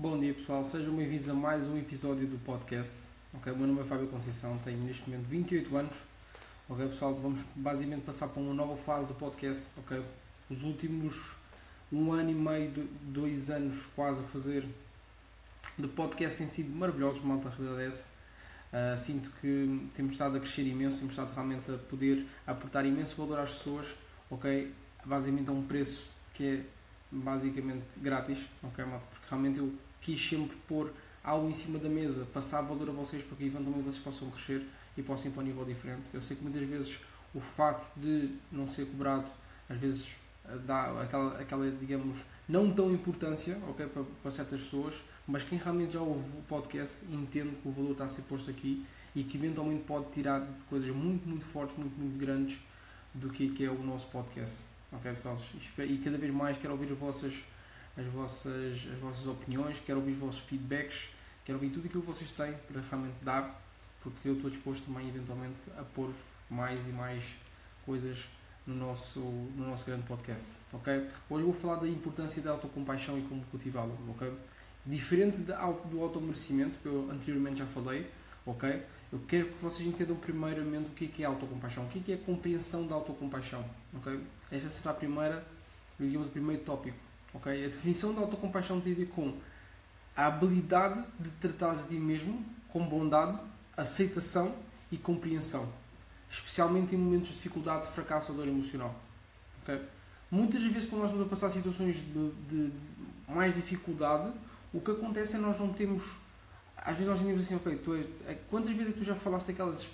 Bom dia pessoal, sejam bem-vindos a mais um episódio do podcast. Ok, o meu nome é Fábio Conceição, tenho neste momento 28 anos. Ok pessoal, vamos basicamente passar para uma nova fase do podcast. Ok, os últimos um ano e meio, dois anos quase a fazer de podcast têm sido maravilhosos, malta, a realidade é essa. Uh, sinto que temos estado a crescer imenso, temos estado realmente a poder aportar imenso valor às pessoas, ok? Basicamente a um preço que é basicamente grátis, ok, malta? Porque realmente eu quis sempre pôr algo em cima da mesa, passar valor a vocês para que eventualmente vocês possam crescer e possam ir para um nível diferente. Eu sei que muitas vezes o facto de não ser cobrado, às vezes eh, dá aquela, aquela digamos, não tão importância okay, para, para certas pessoas, mas quem realmente já ouve o podcast entende que o valor está a ser posto aqui e que eventualmente pode tirar coisas muito, muito fortes, muito, muito grandes do que, é o nosso podcast. Ok, pessoal? E cada vez mais quero ouvir as vossas as vossas, as vossas opiniões, quero ouvir os vossos feedbacks, quero ouvir tudo aquilo que vocês têm para realmente dar, porque eu estou disposto também, eventualmente, a pôr mais e mais coisas no nosso, no nosso grande podcast, ok? Hoje eu vou falar da importância da autocompaixão e como cultivá-la, ok? Diferente do automerecimento, que eu anteriormente já falei, ok? Eu quero que vocês entendam primeiramente o que é, é autocompaixão, o que é, é a compreensão da autocompaixão, ok? Esta será a primeira, digamos, o primeiro tópico, Okay? A definição da autocompaixão tem a ver com a habilidade de tratar de ti mesmo com bondade, aceitação e compreensão, especialmente em momentos de dificuldade, fracasso ou dor emocional. Okay? Muitas vezes, quando nós estamos a passar situações de, de, de, mais dificuldade, o que acontece é nós não temos. Às vezes nós dizemos assim, ok, tu és, é, quantas vezes é que tu já falaste aquelas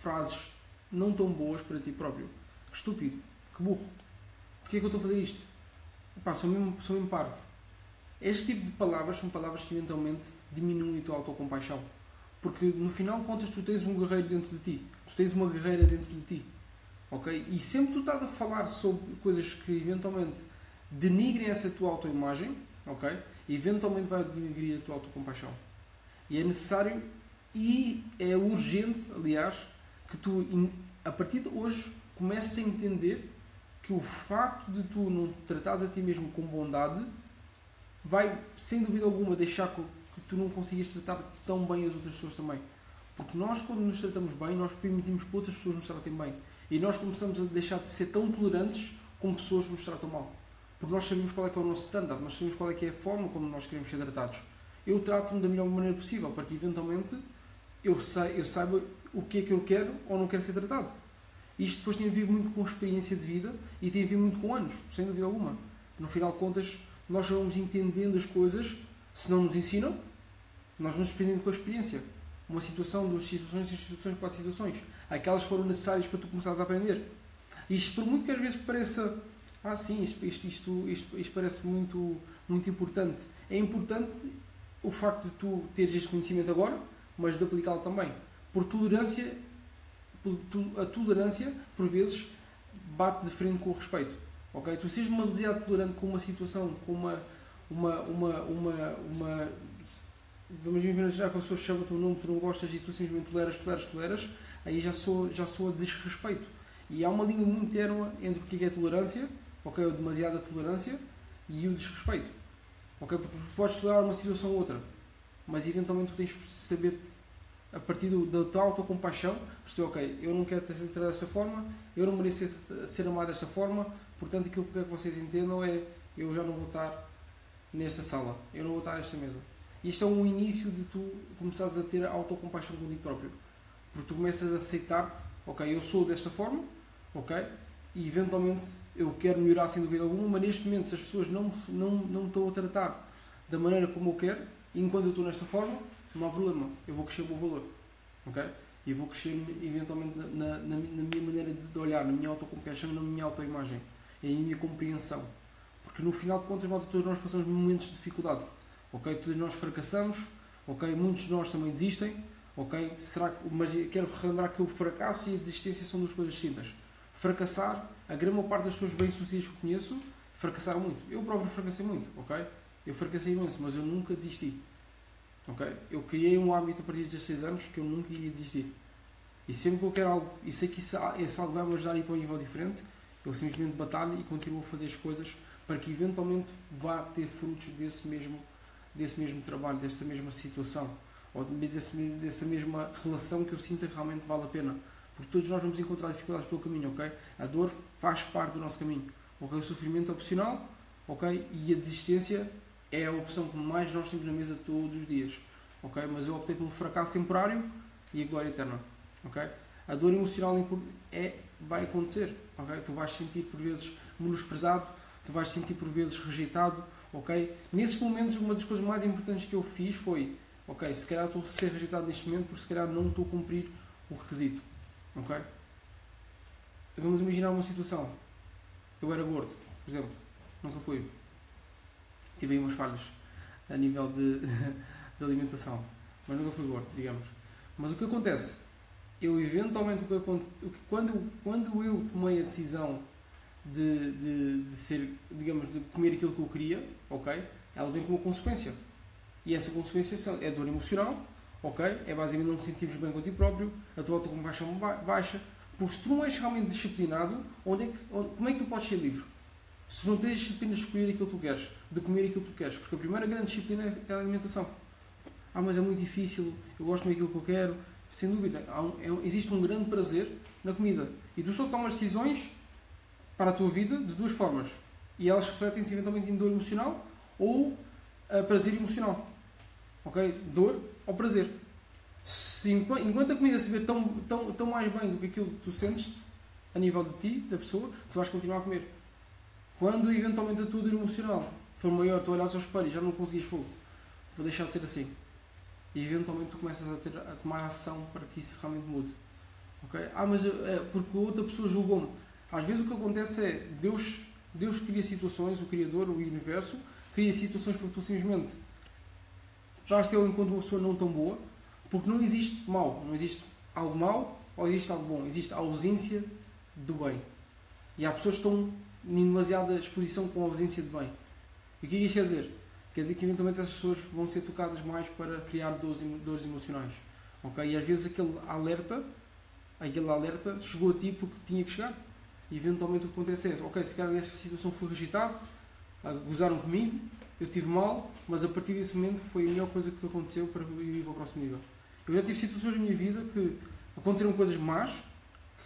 frases não tão boas para ti próprio? Que estúpido, que burro, porquê é que eu estou a fazer isto? Pá, sou mesmo, sou mesmo parvo. Este tipo de palavras são palavras que eventualmente diminuem a tua autocompaixão. Porque no final contas tu tens um guerreiro dentro de ti. Tu tens uma guerreira dentro de ti. Ok? E sempre tu estás a falar sobre coisas que eventualmente denigrem essa tua autoimagem, ok? Eventualmente vai denigrir a tua autocompaixão. E é necessário e é urgente, aliás, que tu, a partir de hoje, comeces a entender que o facto de tu não tratares a ti mesmo com bondade vai, sem dúvida alguma, deixar que, que tu não consigas tratar tão bem as outras pessoas também. Porque nós, quando nos tratamos bem, nós permitimos que outras pessoas nos tratem bem. E nós começamos a deixar de ser tão tolerantes com pessoas que nos tratam mal. Porque nós sabemos qual é que é o nosso standard, nós sabemos qual é que é a forma como nós queremos ser tratados. Eu trato-me da melhor maneira possível para que, eventualmente, eu, sa eu saiba o que é que eu quero ou não quero ser tratado. Isto depois tem a ver muito com experiência de vida e tem a ver muito com anos, sem dúvida alguma. No final de contas, nós vamos entendendo as coisas, se não nos ensinam, nós vamos aprendendo com a experiência. Uma situação, duas situações, três situações, quatro situações. Aquelas foram necessárias para tu começares a aprender. Isto, por muito que às vezes pareça, ah, sim, isto, isto, isto, isto, parece muito, muito importante. É importante o facto de tu teres este conhecimento agora, mas de aplicá-lo também. Por tolerância a tolerância, por vezes, bate de frente com o respeito. Ok? Tu seres demasiado tolerante com uma situação, com uma. uma, uma, uma, uma vamos imaginar que a pessoa chama-te um nome que tu não gostas e tu simplesmente toleras, toleras, toleras, aí já sou, já sou a desrespeito. E há uma linha muito térmua entre o que é, é tolerância, ok, ou demasiada tolerância, e o desrespeito. Ok? Porque podes tolerar uma situação ou outra, mas eventualmente tu tens de saber a partir do, da tua autocompaixão, perceber, ok, eu não quero ser tratado desta forma, eu não mereço ser, ser amado desta forma, portanto aquilo que, é que vocês entendam é, eu já não vou estar nesta sala, eu não vou estar nesta mesa. Isto é um início de tu começares a ter autocompaixão contigo próprio. Porque tu começas a aceitar-te, ok, eu sou desta forma, ok, e eventualmente eu quero melhorar sem dúvida alguma, mas neste momento se as pessoas não, não, não me estão a tratar da maneira como eu quero, enquanto eu estou nesta forma, não há problema, eu vou crescer o meu valor. Ok? E vou crescer eventualmente na, na, na minha maneira de olhar, na minha autocompaixão, na minha autoimagem, na minha compreensão. Porque no final de contas, todos nós passamos momentos de dificuldade. Ok? Todos nós fracassamos, ok? Muitos de nós também desistem, ok? Será que, mas quero relembrar que o fracasso e a desistência são duas coisas distintas. Fracassar, a grande parte das pessoas bem-sucedidas que conheço, fracassaram muito. Eu próprio fracassei muito, ok? Eu fracassei imenso, mas eu nunca desisti. Eu criei um hábito a partir de 16 anos que eu nunca iria desistir. E sempre que eu quero algo, e sei que esse algo vai me ajudar a ir para um nível diferente, eu simplesmente batalho e continuo a fazer as coisas para que eventualmente vá ter frutos desse mesmo, desse mesmo trabalho, dessa mesma situação, ou desse, dessa mesma relação que eu sinta que realmente vale a pena. Porque todos nós vamos encontrar dificuldades pelo caminho, ok? A dor faz parte do nosso caminho, ok? O sofrimento é opcional, ok? E a desistência é a opção que mais nós temos na mesa todos os dias, ok? Mas eu optei pelo fracasso temporário e a glória eterna, ok? A dor emocional é, vai acontecer, ok? Tu vais sentir por vezes menosprezado, tu vais sentir por vezes rejeitado, ok? Nesses momentos, uma das coisas mais importantes que eu fiz foi, ok, se calhar estou a ser rejeitado neste momento porque se calhar não estou a cumprir o requisito, ok? Vamos imaginar uma situação. Eu era gordo, por exemplo, nunca fui. Tive aí umas falhas a nível de, de alimentação, mas nunca fui gordo, digamos. Mas o que acontece? Eu eventualmente, quando, quando eu tomei a decisão de, de, de, ser, digamos, de comer aquilo que eu queria, ok? Ela vem com uma consequência. E essa consequência é dor emocional, ok? É basicamente não te sentirmos bem contigo próprio, a tua autocompaixão baixa. Porque se tu não és realmente disciplinado, onde é que, onde, como é que tu podes ser livre? Se não tens disciplina de escolher aquilo que tu queres, de comer aquilo que tu queres, porque a primeira grande disciplina é a alimentação. Ah, mas é muito difícil, eu gosto de comer aquilo que eu quero. Sem dúvida, um, é, existe um grande prazer na comida. E tu só tomas decisões para a tua vida de duas formas. E elas refletem-se eventualmente em dor emocional ou uh, prazer emocional. Ok? Dor ou prazer. Se, enquanto a comida se tão, tão, tão mais bem do que aquilo que tu sentes a nível de ti, da pessoa, tu vais continuar a comer. Quando eventualmente a tua dor emocional for maior, tu olhas ao espelho e já não conseguis fogo, vou deixar de ser assim. E eventualmente tu começas a, ter, a tomar ação para que isso realmente mude. Ok? Ah, mas é, porque outra pessoa julgou-me. Às vezes o que acontece é Deus, Deus cria situações, o Criador, o Universo, cria situações porque tu simplesmente vais ter enquanto uma pessoa não tão boa, porque não existe mal, não existe algo mau ou existe algo bom, existe a ausência do bem. E há pessoas que estão em demasiada exposição com a ausência de bem. E o que é isto quer dizer? Quer dizer que eventualmente essas pessoas vão ser tocadas mais para criar dores, emocionais. Ok? E às vezes aquele alerta, aquele alerta chegou a ti porque tinha que chegar. E eventualmente o que acontece é, ok, se calhar nessa situação fui rejeitado, gozaram comigo, eu tive mal, mas a partir desse momento foi a melhor coisa que aconteceu para ir para o próximo nível. Eu já tive situações na minha vida que aconteceram coisas más,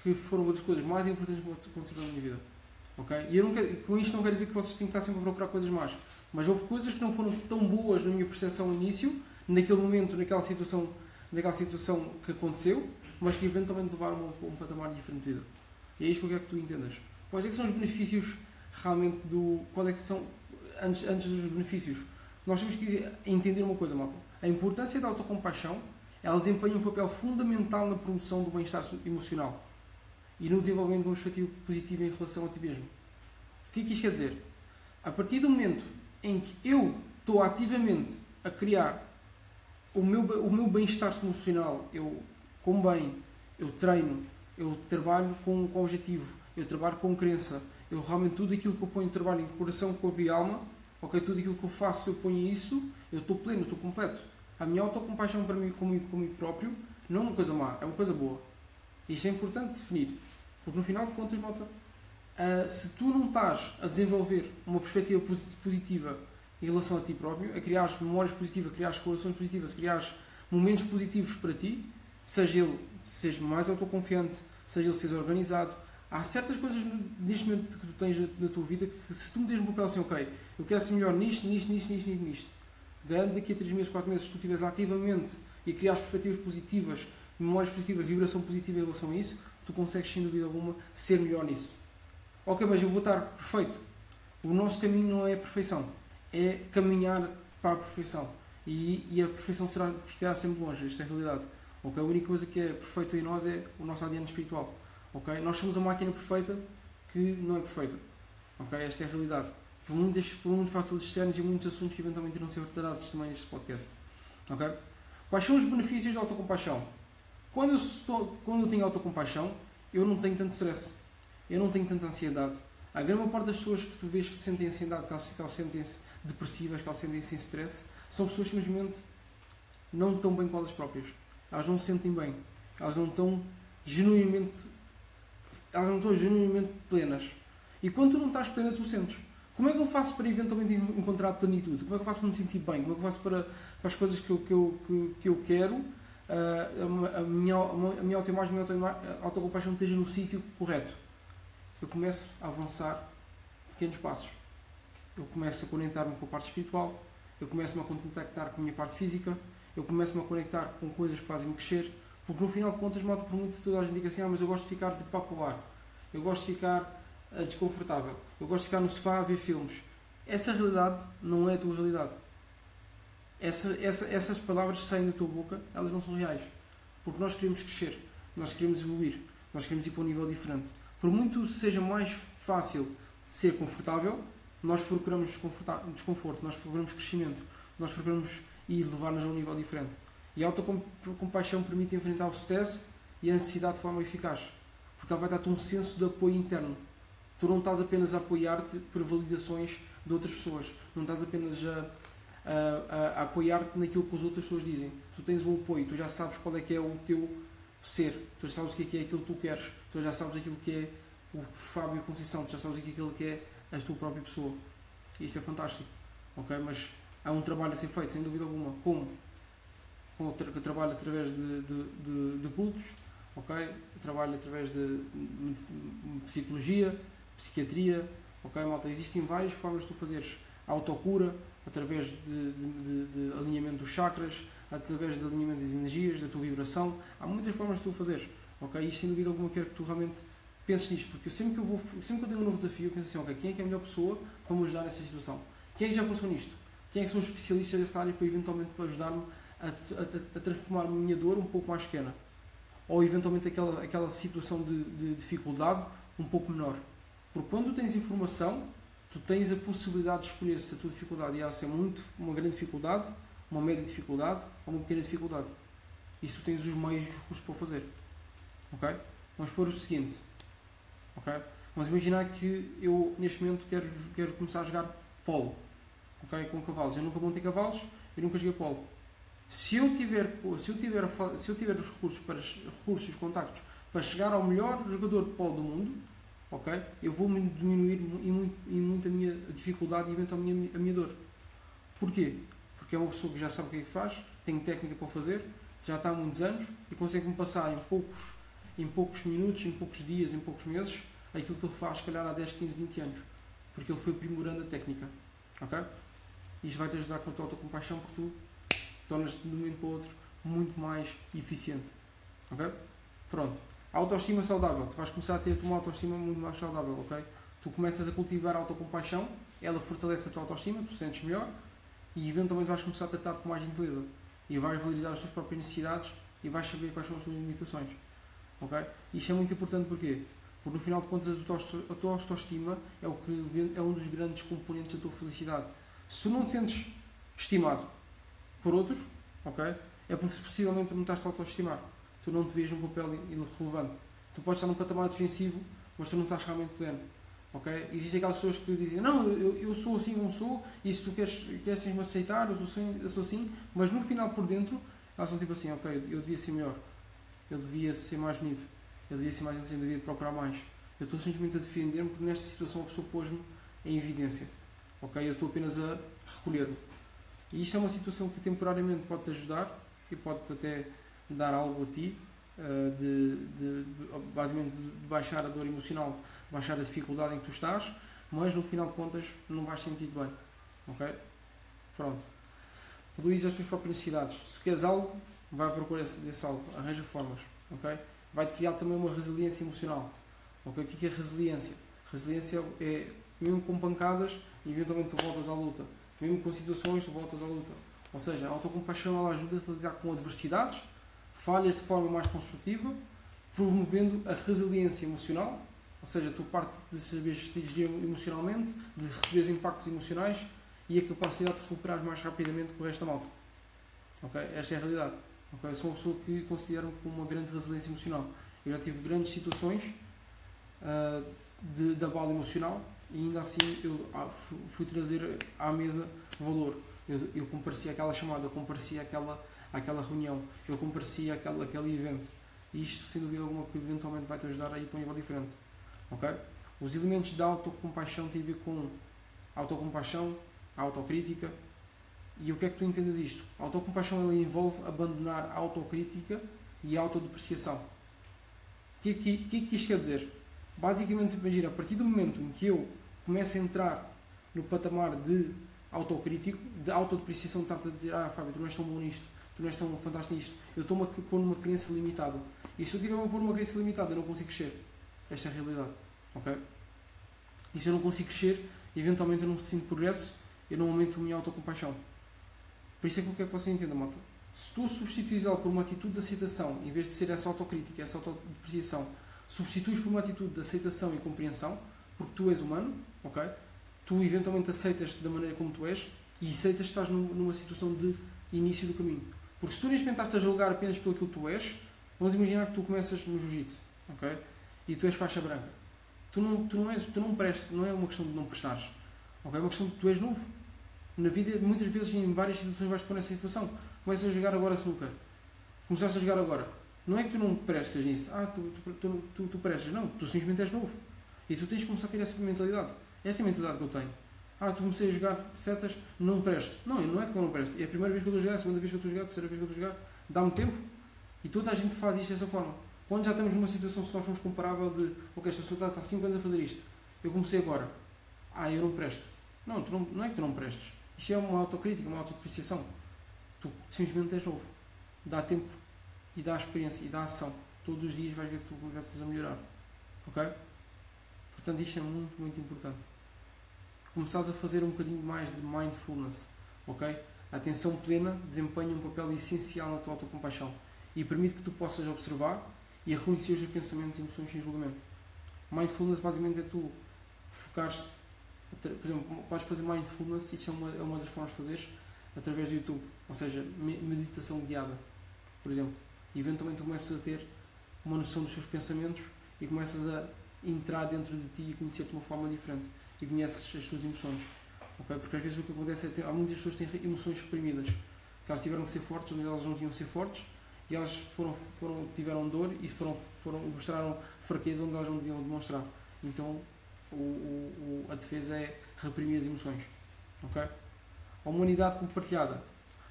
que foram das coisas mais importantes que aconteceram na minha vida. E eu quero, com isto não quero dizer que vocês têm que estar sempre a procurar coisas más, mas houve coisas que não foram tão boas na minha percepção no início, naquele momento, naquela situação, naquela situação que aconteceu, mas que eventualmente levaram a um, um patamar diferente de vida. E é isto que eu quero que tu entendas. Quais é que são os benefícios realmente do. Qual é que são. Antes, antes dos benefícios, nós temos que entender uma coisa, malta. A importância da autocompaixão ela desempenha um papel fundamental na promoção do bem-estar emocional e no desenvolvimento de uma perspectiva positiva em relação a ti mesmo. O que é que isto quer dizer? A partir do momento em que eu estou ativamente a criar o meu, o meu bem-estar emocional, eu como bem, eu treino, eu trabalho com, com objetivo, eu trabalho com crença, eu realmente tudo aquilo que eu ponho trabalho em coração, corpo e alma, ok, tudo aquilo que eu faço, eu ponho isso, eu estou pleno, estou completo. A minha autocompaixão para mim comigo, comigo próprio não é uma coisa má, é uma coisa boa. Isto é importante definir, porque no final de contas, nota, uh, se tu não estás a desenvolver uma perspectiva positiva em relação a ti próprio, a criar memórias positivas, a criar relações positivas, a criar momentos positivos para ti, seja ele seja mais autoconfiante, seja ele seja organizado. Há certas coisas neste momento que tu tens na tua vida que se tu me tens no papel assim, ok, eu quero ser melhor nisto, nisto, nisto, nisto, nisto, nisto. Daqui a 3 meses, 4 meses, se tu estiveres ativamente e criar perspectivas positivas, memórias positivas, vibração positiva em relação a isso, tu consegues sem dúvida alguma ser melhor nisso. Ok, mas eu vou estar perfeito. O nosso caminho não é a perfeição, é caminhar para a perfeição. E, e a perfeição será, ficará sempre longe, isto é a realidade. Okay? A única coisa que é perfeita em nós é o nosso ADN espiritual. Okay? Nós somos a máquina perfeita que não é perfeita. Okay? Esta é a realidade. Por muitos, por muitos fatores externos e muitos assuntos que eventualmente irão ser tratados também neste podcast. Okay? Quais são os benefícios da autocompaixão? Quando eu, estou, quando eu tenho autocompaixão, eu não tenho tanto stress. Eu não tenho tanta ansiedade. A grande parte das pessoas que tu vês que sentem ansiedade, que elas, sentem-se depressivas, que elas sentem-se em stress, são pessoas que simplesmente não estão bem com elas próprias elas não se sentem bem, elas não estão genuinamente, elas não estão genuinamente plenas. E quando tu não estás plena, tu sentes. Como é que eu faço para eventualmente encontrar plenitude? Como é que eu faço para me sentir bem? Como é que eu faço para, para as coisas que eu, que eu, que, que eu quero, uh, a, minha, a minha autoimagem, a minha autocompaixão esteja no sítio correto? Eu começo a avançar pequenos passos. Eu começo a conectar-me com a parte espiritual, eu começo-me a contactar com a minha parte física, eu começo-me a conectar com coisas que fazem-me crescer, porque no final de contas, malta, por muito toda a gente diga assim, ah, mas eu gosto de ficar de papo ar, eu gosto de ficar uh, desconfortável, eu gosto de ficar no sofá a ver filmes. Essa realidade não é a tua realidade. Essa, essa, essas palavras saem da tua boca, elas não são reais. Porque nós queremos crescer, nós queremos evoluir, nós queremos ir para um nível diferente. Por muito seja mais fácil ser confortável, nós procuramos desconforto, nós procuramos crescimento, nós procuramos ir levar-nos a um nível diferente. E a autocompaixão permite enfrentar o stress e a ansiedade de forma eficaz, porque ela vai dar-te um senso de apoio interno. Tu não estás apenas a apoiar-te por validações de outras pessoas, não estás apenas a, a, a apoiar-te naquilo que as outras pessoas dizem. Tu tens um apoio, tu já sabes qual é que é o teu ser, tu já sabes o que é, que é aquilo que tu queres, tu já sabes aquilo que é o Fábio Conceição, tu já sabes aquilo que é a tua própria pessoa. E isto é fantástico, ok? Mas há um trabalho a ser feito, sem dúvida alguma. Como? Com o trabalho através de, de, de, de cultos, ok? Trabalho através de psicologia, psiquiatria, ok, malta? Existem várias formas de tu fazeres autocura, através de, de, de, alinhamento dos chakras, através de alinhamento das energias, da tua vibração. Há muitas formas de tu fazeres, ok? E sem dúvida alguma quero que tu realmente penses nisto, porque sempre que eu vou, sempre que eu tenho um novo desafio, eu penso assim, ok, quem é que é a melhor pessoa para me ajudar nessa situação? Quem é que já passou nisto? Quem é que são os especialistas dessa área para eventualmente ajudar-me a, a, a, transformar a minha dor um pouco mais pequena? Ou eventualmente aquela, aquela situação de, de dificuldade um pouco menor? Porque quando tens informação, tu tens a possibilidade de escolher se a tua dificuldade ia ser muito, uma grande dificuldade, uma média dificuldade ou uma pequena dificuldade. E se tu tens os meios justos para o fazer. Ok? Vamos pôr o seguinte. Ok? Vamos imaginar que eu, neste momento, quero, quero começar a jogar polo. Ok? Com cavalos. Eu nunca montei cavalos, eu nunca joguei polo. Se eu tiver, se eu tiver, se eu tiver os recursos, para, recursos os contactos para chegar ao melhor jogador de polo do mundo, ok? Eu vou diminuir e muito, muito a minha dificuldade e eventualmente a minha, a minha dor. Porquê? Porque é uma pessoa que já sabe o que é que faz, tem técnica para fazer, já está há muitos anos e consegue-me passar em poucos em poucos minutos, em poucos dias, em poucos meses, aquilo que ele faz, se calhar, há 10, 15, 20 anos. Porque ele foi aprimorando a técnica. Ok? Isto vai te ajudar com a tua autocompaixão porque tu tornas-te de um momento para o outro muito mais eficiente. Ok? Pronto. Autoestima saudável. Tu vais começar a ter uma autoestima muito mais saudável, ok? Tu começas a cultivar a autocompaixão, ela fortalece a tua autoestima, tu sentes melhor e eventualmente vais começar a tratar-te com mais gentileza. E vais validar as tuas próprias necessidades e vais saber quais são as tuas limitações. Ok? Isto é muito importante porquê? Porque no final de contas a tua autoestima é, o que, é um dos grandes componentes da tua felicidade. Se tu não te sentes estimado por outros, ok? É porque possivelmente não estás a autoestimar. Tu não te vês num papel irrelevante. Tu podes estar num patamar defensivo, mas tu não estás realmente pleno. ok? Existem aquelas pessoas que dizem, não, eu, eu sou assim como sou, e se tu queres, queres me aceitar, eu sou, assim, eu sou assim, mas no final por dentro, elas são tipo assim, ok, eu devia ser melhor eu devia ser mais bonito, eu devia ser mais inteligente, eu devia procurar mais. Eu estou simplesmente a defender-me porque nesta situação a pessoa pôs-me em evidência. Ok? Eu estou apenas a recolher-me. E isto é uma situação que temporariamente pode-te ajudar e pode-te até dar algo a ti, uh, de, de, basicamente de baixar a dor emocional, baixar a dificuldade em que tu estás, mas no final de contas não vais sentir bem. Ok? Pronto. Valoriza as tuas próprias necessidades. Se queres algo, vai procurar esse, algo, arranja formas, ok? Vai-te criar também uma resiliência emocional, ok? O que é, é resiliência? Resiliência é, mesmo com pancadas, eventualmente tu voltas à luta, mesmo com situações, tu voltas à luta. Ou seja, a autocompaixão ela ajuda-te a lidar com adversidades, falhas de forma mais construtiva, promovendo a resiliência emocional, ou seja, tu parte de saber gerir emocionalmente, de receber impactos emocionais e a capacidade de recuperar mais rapidamente com o resto da malta. Ok? Esta é a realidade. Okay? Eu sou uma pessoa que considero com uma grande resiliência emocional. Eu já tive grandes situações uh, de, de abalo emocional e ainda assim eu ah, fui trazer à mesa valor. Eu, eu compareci aquela chamada, eu compareci aquela, aquela reunião, eu compareci aquele, aquele evento. E isto, sem dúvida alguma, que eventualmente vai te ajudar a ir para um nível diferente. Ok? Os elementos da autocompaixão têm a ver com autocompaixão, autocrítica. E o que é que tu entendes isto? A autocompaixão envolve abandonar a autocrítica e a autodepreciação. O que, é que, que é que isto quer dizer? Basicamente, imagina, a partir do momento em que eu começo a entrar no patamar de autocrítico, de autodepreciação, está a dizer, ah Fábio, tu não és tão bom nisto, tu não és tão fantástico nisto, eu estou-me a pôr numa crença limitada. E se eu tiver a pôr numa crença limitada, eu não consigo crescer. Esta é a realidade. Ok? E se eu não consigo crescer, eventualmente eu não sinto progresso, eu não aumento a minha autocompaixão. Por isso é que eu quero que você entenda, malta. Se tu substituís algo por uma atitude de aceitação, em vez de ser essa autocrítica, essa autodepreciação, substituís por uma atitude de aceitação e compreensão, porque tu és humano, ok? Tu eventualmente aceitas da maneira como tu és e aceitas que estás numa situação de início do caminho. Porque se tu neste momento estás a julgar apenas pelo que tu és, vamos imaginar que tu começas no jiu-jitsu, ok? E tu és faixa branca. Tu não, tu não, és, tu não prestes, não é uma questão de não prestares, ok? É uma questão de tu és novo. Na vida, muitas vezes, em várias situações, vais pôr nessa situação. Começas a jogar agora snooker. Começaste a jogar agora. Não é que tu não prestes nisso. Ah, tu, tu, tu, tu, tu. Não, tu simplesmente és novo. E tu tens de começar a ter essa mentalidade. Essa é a mentalidade que eu tenho. Ah, tu comecei a jogar setas, não presto. Não, não é que eu não presto. É a primeira vez que eu estou a jogar, a segunda vez que eu estou a jogar, a terceira vez que eu estou a jogar. Dá-me tempo. E toda a gente faz isto dessa forma. Quando já estamos numa situação, se nós formos comparável de, ok, esta pessoa está há 5 anos a fazer isto, eu comecei agora. Ah, eu não presto. Não, não, não é que tu não prestes. Isto é uma autocrítica, uma autodepreciação. Tu simplesmente és novo. Dá tempo e dá experiência e dá ação. Todos os dias vais ver que tu começas a melhorar. Ok? Portanto, isto é muito, muito importante. Começares a fazer um bocadinho mais de mindfulness. Ok? A atenção plena desempenha um papel essencial na tua autocompaixão e permite que tu possas observar e reconhecer os pensamentos e emoções sem julgamento. Mindfulness basicamente é tu focares por exemplo, podes fazer mindfulness, isto é uma, é uma das formas de fazeres através do YouTube, ou seja, meditação guiada, por exemplo. E eventualmente começas a ter uma noção dos teus pensamentos e começas a entrar dentro de ti e conhecer-te de uma forma diferente e conheces as tuas emoções. Okay? Porque às vezes o que acontece é que há muitas pessoas que têm emoções reprimidas, que elas tiveram que ser fortes onde elas não tinham que ser fortes e elas foram, foram, tiveram dor e foram, foram, mostraram fraqueza onde elas não deviam demonstrar. Então o, o, a defesa é reprimir as emoções. Okay? A humanidade compartilhada.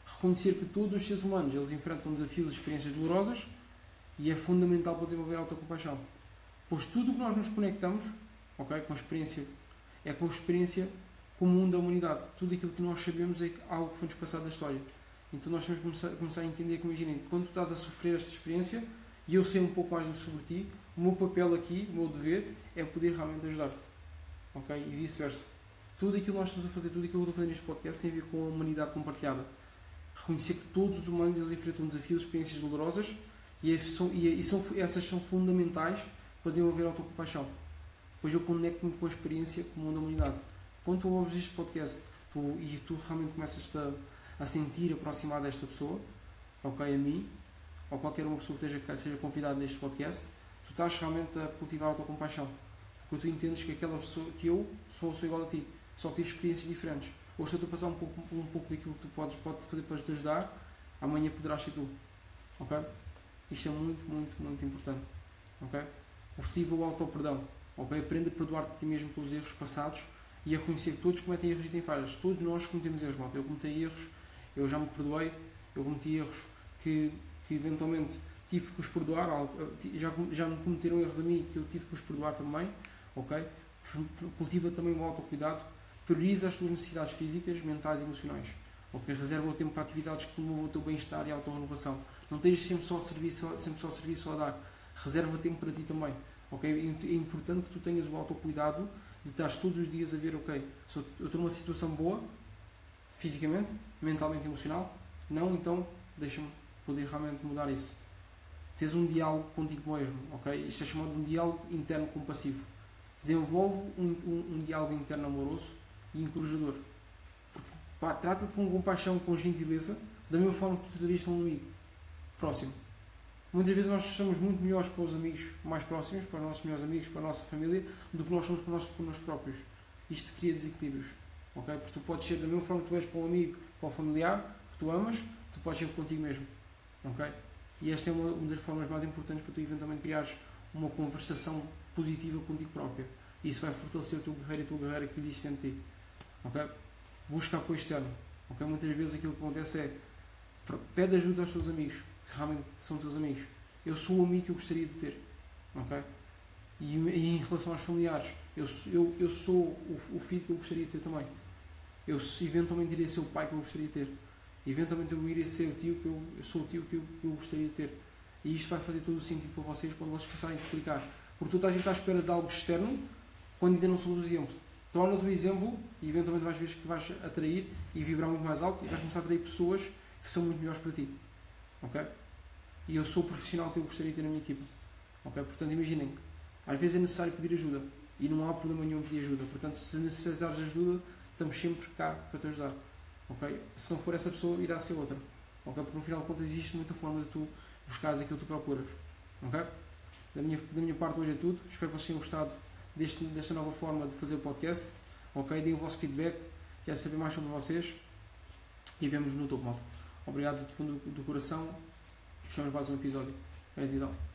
Reconhecer que todos os seres humanos eles enfrentam desafios e experiências dolorosas e é fundamental para desenvolver a autocompaixão. Pois tudo o que nós nos conectamos okay, com a experiência é com a experiência comum da humanidade. Tudo aquilo que nós sabemos é algo que foi-nos passado da história. Então nós temos que começar, começar a entender que, imaginem, quando tu estás a sofrer esta experiência e eu sei um pouco mais sobre ti, o meu papel aqui, o meu dever, é poder realmente ajudar-te. Ok? E vice-versa. Tudo aquilo que nós estamos a fazer, tudo aquilo que eu estou a fazer neste podcast tem a ver com a humanidade compartilhada. Reconhecer que todos os humanos eles enfrentam desafios, experiências dolorosas e, é, são, e, é, são, essas são fundamentais para desenvolver a autocompaixão. Pois eu conecto-me com a experiência comum da humanidade. Quando tu ouves este podcast tu, e tu realmente começas a, a sentir aproximar desta pessoa, ok, a mim, ou qualquer uma pessoa que esteja, seja convidada neste podcast, tu estás realmente a cultivar a autocompaixão. Porque tu entendes que aquela pessoa, que eu sou, sou igual a ti, só tive experiências diferentes. Hoje estou a passar um pouco, um pouco daquilo que tu podes, podes fazer para te ajudar, amanhã poderás ser tu. Ok? Isto é muito, muito, muito importante. Ok? O auto-perdão. Ok? Aprende a perdoar-te a ti mesmo pelos erros passados e a reconhecer que todos cometem erros e têm falhas. Todos nós cometemos erros, malta. Eu cometi erros, eu já me perdoei, eu cometi erros que, que eventualmente tive que os perdoar, já, já me cometeram erros a mim que eu tive que os perdoar também, ok? Cultiva também o autocuidado, prioriza as tuas necessidades físicas, mentais e emocionais, ok? Reserva o tempo para atividades que promovam o teu bem-estar e a autorrenovação. Não estejas sempre só serviço, sempre só a serviço a dar. Reserva tempo para ti também, ok? É importante que tu tenhas o autocuidado de estar todos os dias a ver, ok, se eu estou numa situação boa, fisicamente, mentalmente, emocional, não, então deixa-me poder realmente mudar isso. Tens um diálogo contigo mesmo, ok? Isto é chamado de um diálogo interno compassivo desenvolve um, um, um diálogo interno amoroso e encorajador. Trata-te com compaixão, com gentileza, da mesma forma que tu tratarias um amigo próximo. Muitas vezes nós somos muito melhores para os amigos mais próximos, para os nossos melhores amigos, para a nossa família, do que nós somos para nós, para nós próprios. Isto cria desequilíbrios. Okay? Porque tu podes ser da mesma forma que tu és para um amigo, para um familiar, que tu amas, tu podes ser contigo mesmo. Okay? E esta é uma, uma das formas mais importantes para tu eventualmente criares uma conversação positiva contigo própria. Isso vai fortalecer o teu guerreiro e a tua guerreira que existe em ti. ok? Busca apoio externo, ok? Muitas vezes aquilo que acontece é pede ajuda aos teus amigos, realmente são teus amigos. Eu sou o amigo que eu gostaria de ter, ok? E, e em relação aos familiares, eu, eu, eu sou o, o, filho que eu gostaria de ter também. Eu eventualmente iria ser o pai que eu gostaria de ter. Eventualmente eu iria ser o tio que eu, eu sou o tio que eu, que eu gostaria de ter. E isto vai fazer todo o sentido para vocês quando vocês começarem a explicar. Porque estás a à espera de algo externo quando ainda não somos o exemplo. Torna-te o exemplo e eventualmente vais ver que vais atrair e vibrar muito mais alto e vais começar a atrair pessoas que são muito melhores para ti. Ok? E eu sou o profissional que eu gostaria de ter na minha equipa. Ok? Portanto, imaginem, às vezes é necessário pedir ajuda e não há problema nenhum pedir ajuda. Portanto, se necessitares ajuda, estamos sempre cá para te ajudar. Ok? Se não for essa pessoa, irá ser outra. Ok? Porque no final de contas existe muita forma de tu buscares aquilo que tu procuras. Ok? Da minha, da minha parte hoje é tudo. Espero que vocês tenham gostado deste, desta nova forma de fazer o podcast. Ok? Deem o vosso feedback. Quero saber mais sobre vocês. E vemos no topo, malta. Obrigado do fundo do coração. E fechamos mais um episódio. Gratidão.